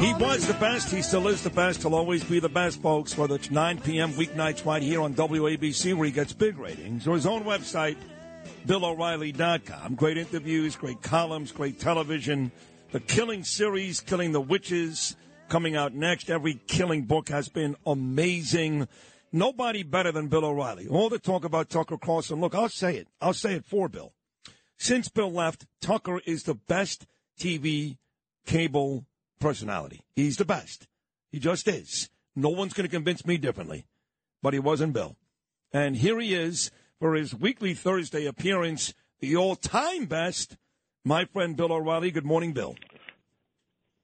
He was the best. He still is the best. He'll always be the best, folks, whether it's 9 p.m. weeknights right here on WABC where he gets big ratings or his own website, BillO'Reilly.com. Great interviews, great columns, great television. The Killing series, Killing the Witches, coming out next. Every Killing book has been amazing. Nobody better than Bill O'Reilly. All the talk about Tucker Carlson. Look, I'll say it. I'll say it for Bill. Since Bill left, Tucker is the best TV cable personality. He's the best. He just is. No one's going to convince me differently. But he wasn't Bill. And here he is for his weekly Thursday appearance, the all time best, my friend Bill O'Reilly. Good morning, Bill.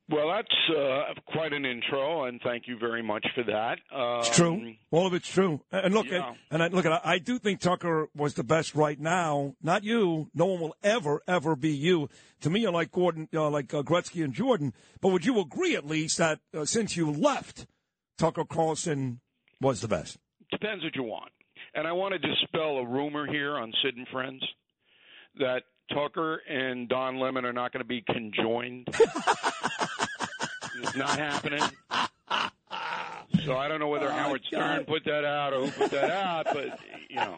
Well, that's uh, quite an intro, and thank you very much for that. Um, It's true. All of it's true. And look, Yeah. and I, look, I do think Tucker was the best right now. Not you. No one will ever, ever be you. To me, you're like Gordon, uh, like uh, Gretzky and Jordan. But would you agree, at least, that uh, since you left, Tucker Carlson was the best? Depends what you want. And I want to dispel a rumor here on Sid and Friends that Tucker and Don Lemon are not going to be conjoined. it's not happening. So I don't know whether Howard Stern put that out or who put that out, but you know,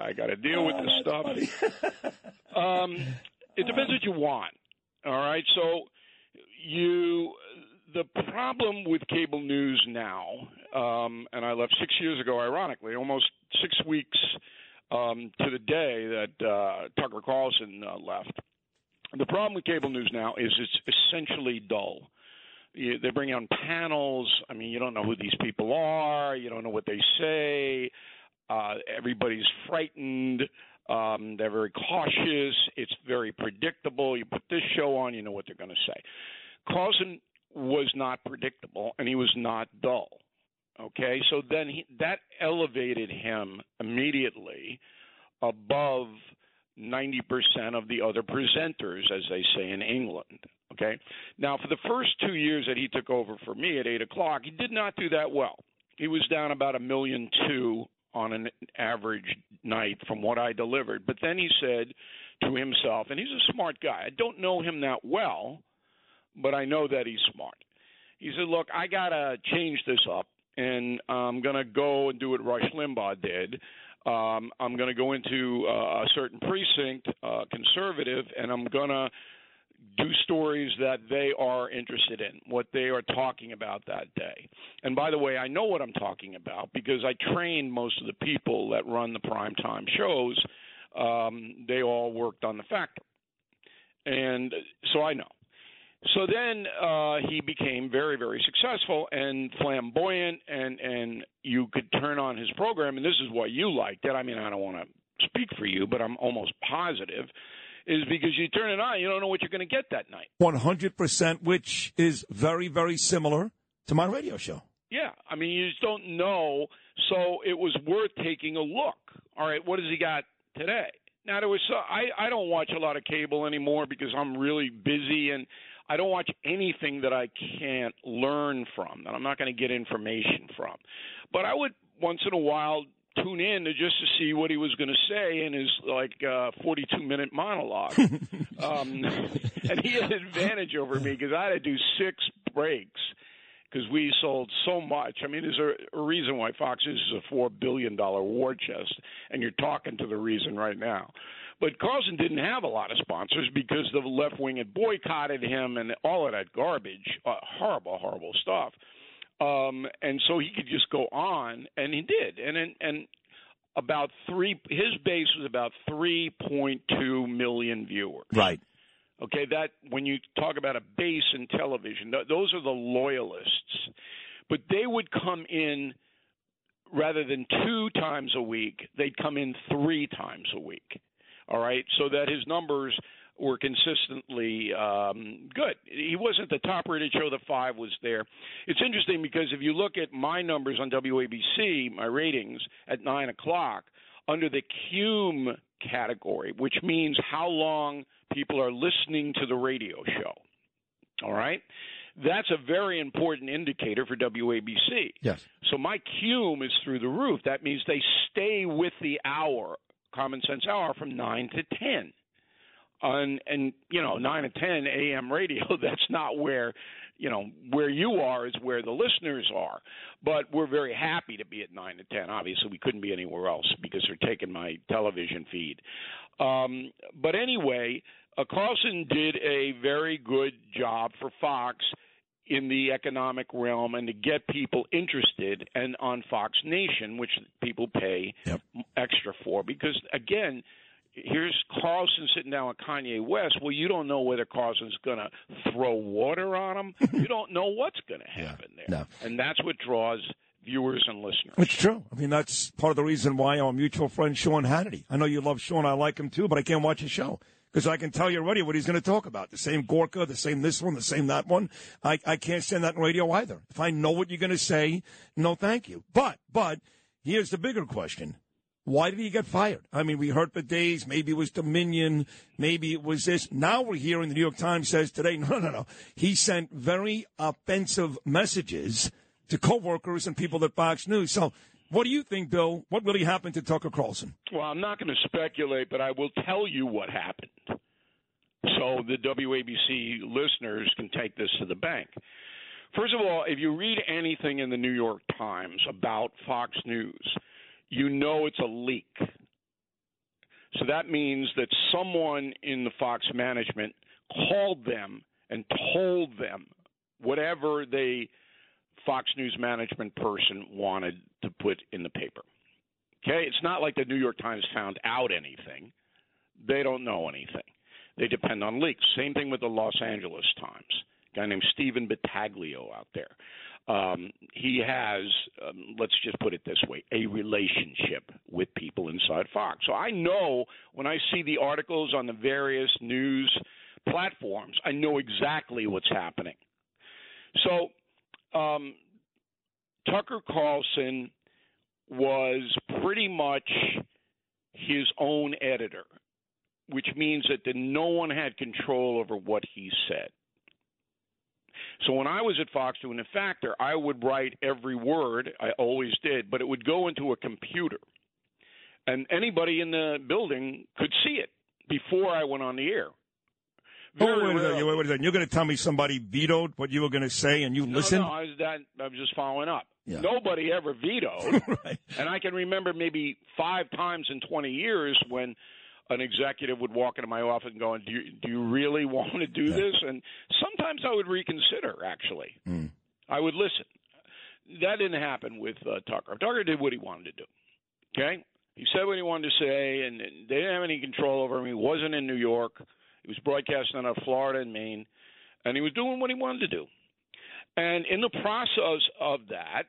I got to deal with this stuff. Um, it depends what you want. All right, so you the problem with cable news now, um, and I left six years ago, ironically, almost six weeks um, to the day that uh, Tucker Carlson uh, left. The problem with cable news now is it's essentially dull. They bring on panels. I mean, you don't know who these people are. You don't know what they say. Uh, everybody's frightened. Um, they're very cautious. It's very predictable. You put this show on, you know what they're going to say. Carlson was not predictable, and he was not dull. Okay, so then he, that elevated him immediately above 90% of the other presenters, as they say in England. Okay, now for the first two years that he took over for me at 8 o'clock, he did not do that well. He was down about a million two on an average night from what I delivered. But then he said to himself, and he's a smart guy. I don't know him that well, but I know that he's smart. He said, "Look, I gotta change this up, and I'm gonna go and do what Rush Limbaugh did. Um, I'm gonna go into uh, a certain precinct, uh, conservative, and I'm gonna." Do stories that they are interested in, what they are talking about that day. And by the way, I know what I'm talking about because I trained most of the people that run the primetime shows. Um, they all worked on the factor. And so I know. So then uh, he became very, very successful and flamboyant, and and you could turn on his program, and this is what you liked it. I mean, I don't want to speak for you, but I'm almost positive is because you turn it on, you don't know what you're going to get that night. 100%, which is very, very similar to my radio show. Yeah, I mean, you just don't know. So it was worth taking a look. All right, what has he got today? Now there was so, I I don't watch a lot of cable anymore because I'm really busy and I don't watch anything that I can't learn from that I'm not going to get information from. But I would once in a while tune in to just to see what he was going to say in his like uh, 42 minute monologue. um, and he had an advantage over me because I had to do six breaks because we sold so much. I mean, there's a, a reason why Fox News is a four billion dollar war chest, and you're talking to the reason right now. But Carlson didn't have a lot of sponsors because the left wing had boycotted him and all of that garbage, uh, horrible, horrible stuff. Um, and so he could just go on, and he did. And and, and about three, his base was about 3.2 million viewers. Right. Okay, that when you talk about a base in television, th- those are the loyalists. But they would come in rather than two times a week, they'd come in three times a week. All right, so that his numbers were consistently um, good. He wasn't the top rated show. The five was there. It's interesting because if you look at my numbers on WABC, my ratings at nine o'clock under the Cume category, which means how long people are listening to the radio show. All right. That's a very important indicator for WABC. Yes. So my cume is through the roof. That means they stay with the hour, common sense hour, from 9 to 10 on and you know nine to ten a.m. radio. That's not where you know where you are is where the listeners are. But we're very happy to be at nine to ten. Obviously, we couldn't be anywhere else because they're taking my television feed. Um, but anyway, uh, Carlson did a very good job for Fox in the economic realm and to get people interested and on Fox Nation, which people pay Yep. extra for because again here's Carlson sitting down with Kanye West. Well, you don't know whether Carlson's going to throw water on him. you don't know what's going to happen there. no. And that's what draws viewers and listeners. It's true. I mean, that's part of the reason why our mutual friend Sean Hannity. I know you love Sean. I like him too, but I can't watch his show because I can tell you already what he's going to talk about. The same Gorka, the same this one, the same that one. I, I can't stand that in radio either. If I know what you're going to say, no, thank you. But, but here's the bigger question. Why did he get fired? I mean, we heard for days, maybe it was Dominion, maybe it was this. Now we're hearing the New York Times says today, no, no, no. He sent very offensive messages to coworkers and people at Fox News. So what do you think, Bill? What really happened to Tucker Carlson? Well, I'm not going to speculate, but I will tell you what happened. So the WABC listeners can take this to the bank. First of all, if you read anything in the New York Times about Fox News, you know it's a leak. So that means that someone in the Fox management called them and told them whatever the Fox News management person wanted to put in the paper. Okay, it's not like the New York Times found out anything. They don't know anything. They depend on leaks. Same thing with the Los Angeles Times. A guy named Stephen Battaglio out there. Um, he has, um, let's just put it this way, a relationship with people inside Fox. So I know when I see the articles on the various news platforms, I know exactly what's happening. So um, Tucker Carlson was pretty much his own editor, which means that the, no one had control over what he said. So when I was at Fox doing the factor, I would write every word. I always did, but it would go into a computer, and anybody in the building could see it before I went on the air. Oh, Very wait a minute, rarely. wait a. You're going to tell me somebody vetoed what you were going to say and you No, listened? No, I was, that, I was just following up. Yeah. Nobody ever vetoed. right. And I can remember maybe five times in 20 years when an executive would walk into my office and go, "Do you, do you really want to do Yeah. this?" And sometimes I would reconsider. Actually, Mm. I would listen. That didn't happen with uh, Tucker. Tucker did what he wanted to do. Okay, he said what he wanted to say, and, and they didn't have any control over him. He wasn't in New York. He was broadcasting out of Florida and Maine, and he was doing what he wanted to do. And in the process of that,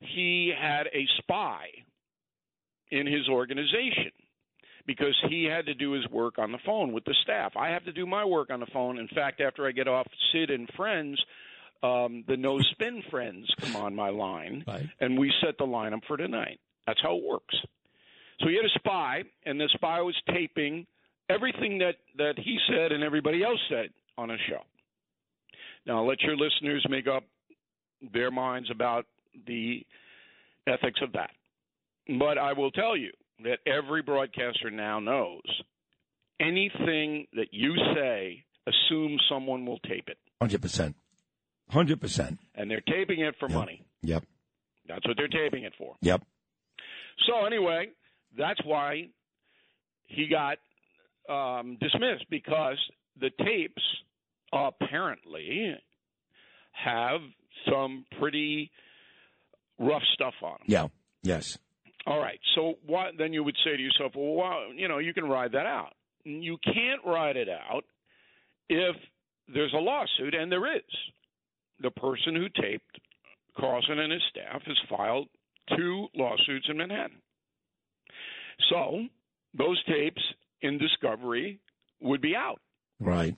he had a spy in his organization because he had to do his work on the phone with the staff. I have to do my work on the phone. In fact, after I get off Sid and Friends, um, the No Spin Friends come on my line, Right. and we set the lineup for tonight. That's how it works. So he had a spy, and the spy was taping everything that, that he said and everybody else said on a show. Now, let your listeners make up their minds about the ethics of that. But I will tell you that every broadcaster now knows anything that you say, assume someone will tape it. Hundred percent. hundred percent. and they're taping it for money. Yep. That's what they're taping it for. Yep. So anyway, that's why he got um, dismissed because the tapes apparently have some pretty rough stuff on them. Yeah. Yes. All right. So then you would say to yourself, well, well, you know, you can ride that out. You can't ride it out if there's a lawsuit, and there is. The person who taped Carlson and his staff has filed two lawsuits in Manhattan. So those tapes in discovery would be out. Right.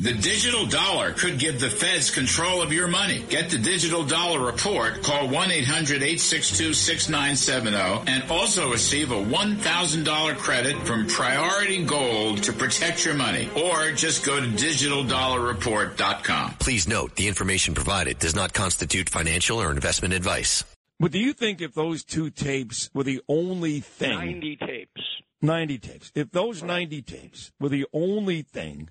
The digital dollar could give the feds control of your money. Get the digital dollar report. Call 1-800-862-6970 and also receive a $1,000 credit from Priority Gold to protect your money. Or just go to digitaldollarreport.com. Please note the information provided does not constitute financial or investment advice. But do you think if those two tapes were the only thing, 90 tapes. 90 tapes, if those 90 tapes were the only thing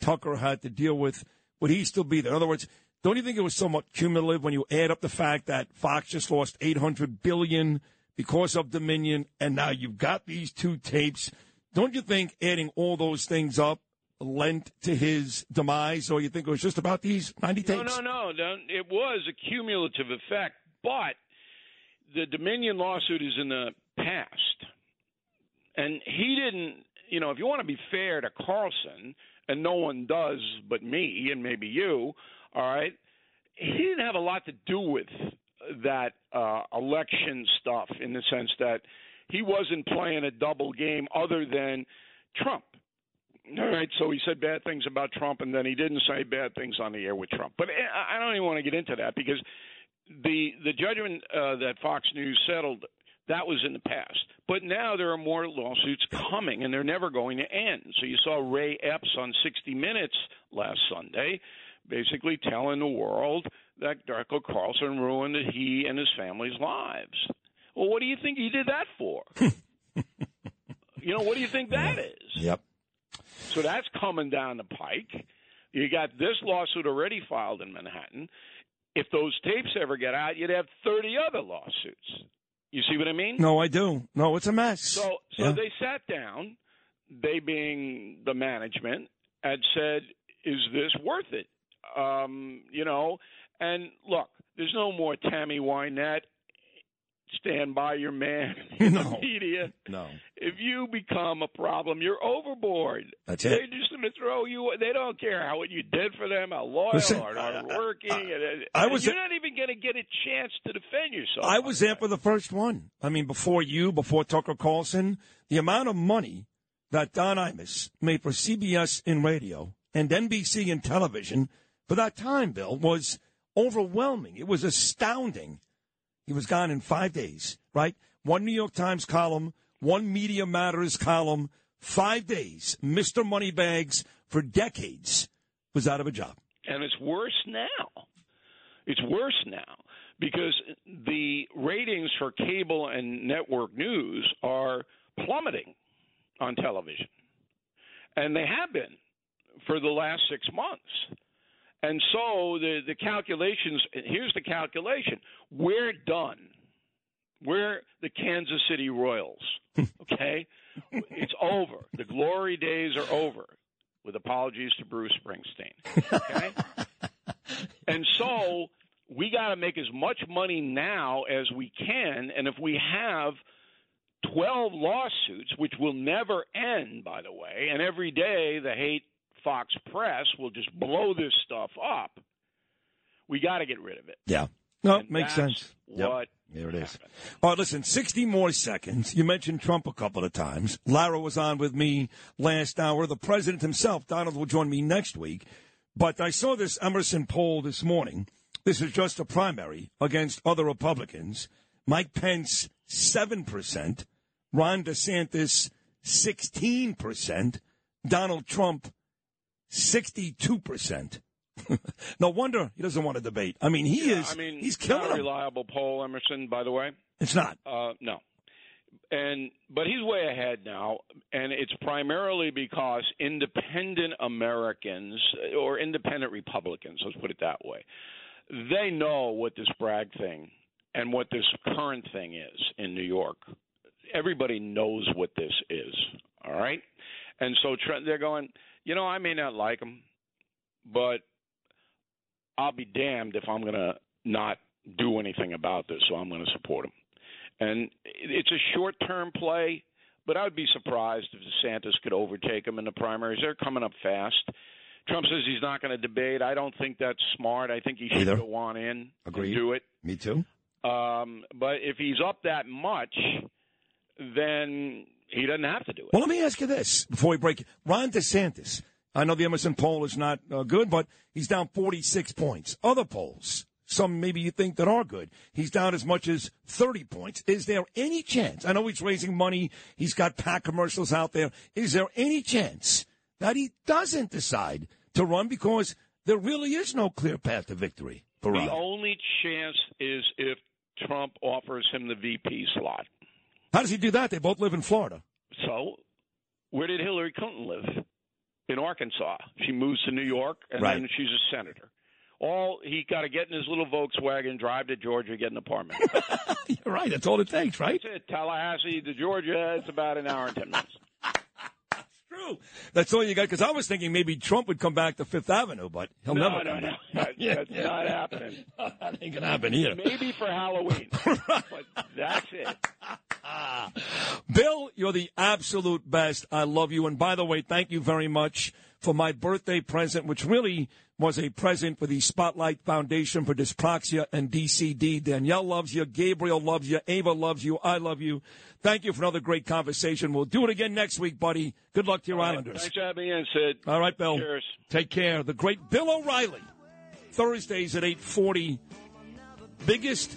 Tucker had to deal with, would he still be there? In other words, don't you think it was somewhat cumulative when you add up the fact that Fox just lost 800 billion because of Dominion, and now you've got these two tapes? Don't you think adding all those things up lent to his demise, or you think it was just about these 90 No, tapes? no, no, no. It was a cumulative effect, but the Dominion lawsuit is in the past. And he didn't, you know, if you want to be fair to Carlson, and no one does but me and maybe you, all right, he didn't have a lot to do with that uh, election stuff in the sense that he wasn't playing a double game other than Trump. All right, so he said bad things about Trump, and then he didn't say bad things on the air with Trump. But I I don't even want to get into that because the the judgment uh, that Fox News settled that was in the past. But now there are more lawsuits coming, and they're never going to end. So you saw Ray Epps on 60 Minutes last Sunday, basically telling the world that Tucker Carlson ruined he and his family's lives. Well, what do you think he did that for? you know, what do you think that is? Yep. So that's coming down the pike. You got this lawsuit already filed in Manhattan. If those tapes ever get out, you'd have 30 other lawsuits. You see what I mean? No, I do. No, it's a mess. So, so Yeah. they sat down, they being the management, and said, "Is this worth it?" Um, you know, and look, there's no more Tammy Wynette. Stand by your man in No. the media. no. If you become a problem, you're overboard. That's They're just going to throw you. They don't care how what you did for them, how loyal Listen, or I- hardworking. I- and, I and was- You're not even going to get a chance to defend yourself. I was there that. for the first one. I mean, before you, before Tucker Carlson, the amount of money that Don Imus made for CBS in radio and NBC in television for that time, Bill, was overwhelming. It was astounding. He was gone in five days, right? One New York Times column, one Media Matters column, five days. Mr. Moneybags for decades was out of a job. and it's worse now. It's worse now because the ratings for cable and network news are plummeting on television, and they have been for the last six months. And so the the calculations here's the calculation: we're done. We're the Kansas City Royals. Okay, it's over. The glory days are over. With apologies to Bruce Springsteen. Okay, and so we got to make as much money now as we can. And if we have 12 lawsuits, which will never end, by the way, and every day the hate Fox Press will just blow this stuff up, we got to get rid of it. Yeah. No, And makes that's sense. Yep. What There it is. happened. All right, listen, 60 more seconds. You mentioned Trump a couple of times. Lara was on with me last hour. The president himself, Donald, will join me next week. But I saw this Emerson poll this morning. This is just a primary against other Republicans. Mike Pence, 7%. Ron DeSantis, 16%. Donald Trump, 62%. no wonder he doesn't want to debate. I mean, he Yeah, is. I mean, he's not killing a reliable poll, Emerson. By the way, It's not. Uh, no. And but he's way ahead now, and it's primarily because independent Americans or independent Republicans, let's put it that way, they know what this Bragg thing and what this current thing is in New York. Everybody knows what this is. All right, and so they're going. You know, I may not like him, but I'll be damned if I'm going to not do anything about this. So I'm going to support him. And it's a short-term play, but I would be surprised if DeSantis could overtake him in the primaries. They're coming up fast. Trump says he's not going to debate. I don't think that's smart. I think he should Either. go on in Agreed. and do it. Me too. Um, but if he's up that much, then he doesn't have to do it. Well, let me ask you this before we break. Ron DeSantis. I know the Emerson poll is not uh, good, but he's down 46 points. Other polls, some maybe you think that are good, he's down as much as 30 points. Is there any chance? I know he's raising money. He's got PAC commercials out there. Is there any chance that he doesn't decide to run because there really is no clear path to victory for The only chance is if Trump offers him the VP slot. How does he do that? They both live in Florida. So, where did Hillary Clinton live? In Arkansas. She moves to New York, and Right. then she's a senator. All he got to get in his little Volkswagen, drive to Georgia, get an apartment. You're right. That's all it takes, right? That's it. Tallahassee to Georgia, it's about an hour and ten minutes. True. That's all you got. Because I was thinking maybe Trump would come back to Fifth Avenue, but he'll No, never. no, no. That- Yeah, that's yeah. not happening. that ain't gonna happen here. Maybe for Halloween, but that's it. Bill, you're the absolute best. I love you. And by the way, thank you very much for my birthday present, which really was a present for the Spotlight Foundation for Dyspraxia and DCD. Danielle loves you. Gabriel loves you. Ava loves you. I love you. Thank you for another great conversation. We'll do it again next week, buddy. Good luck to your Islanders. Thanks for having me in, Sid. All right, Bill. Cheers. Take care. The great Bill O'Reilly. Thursdays at 840. Biggest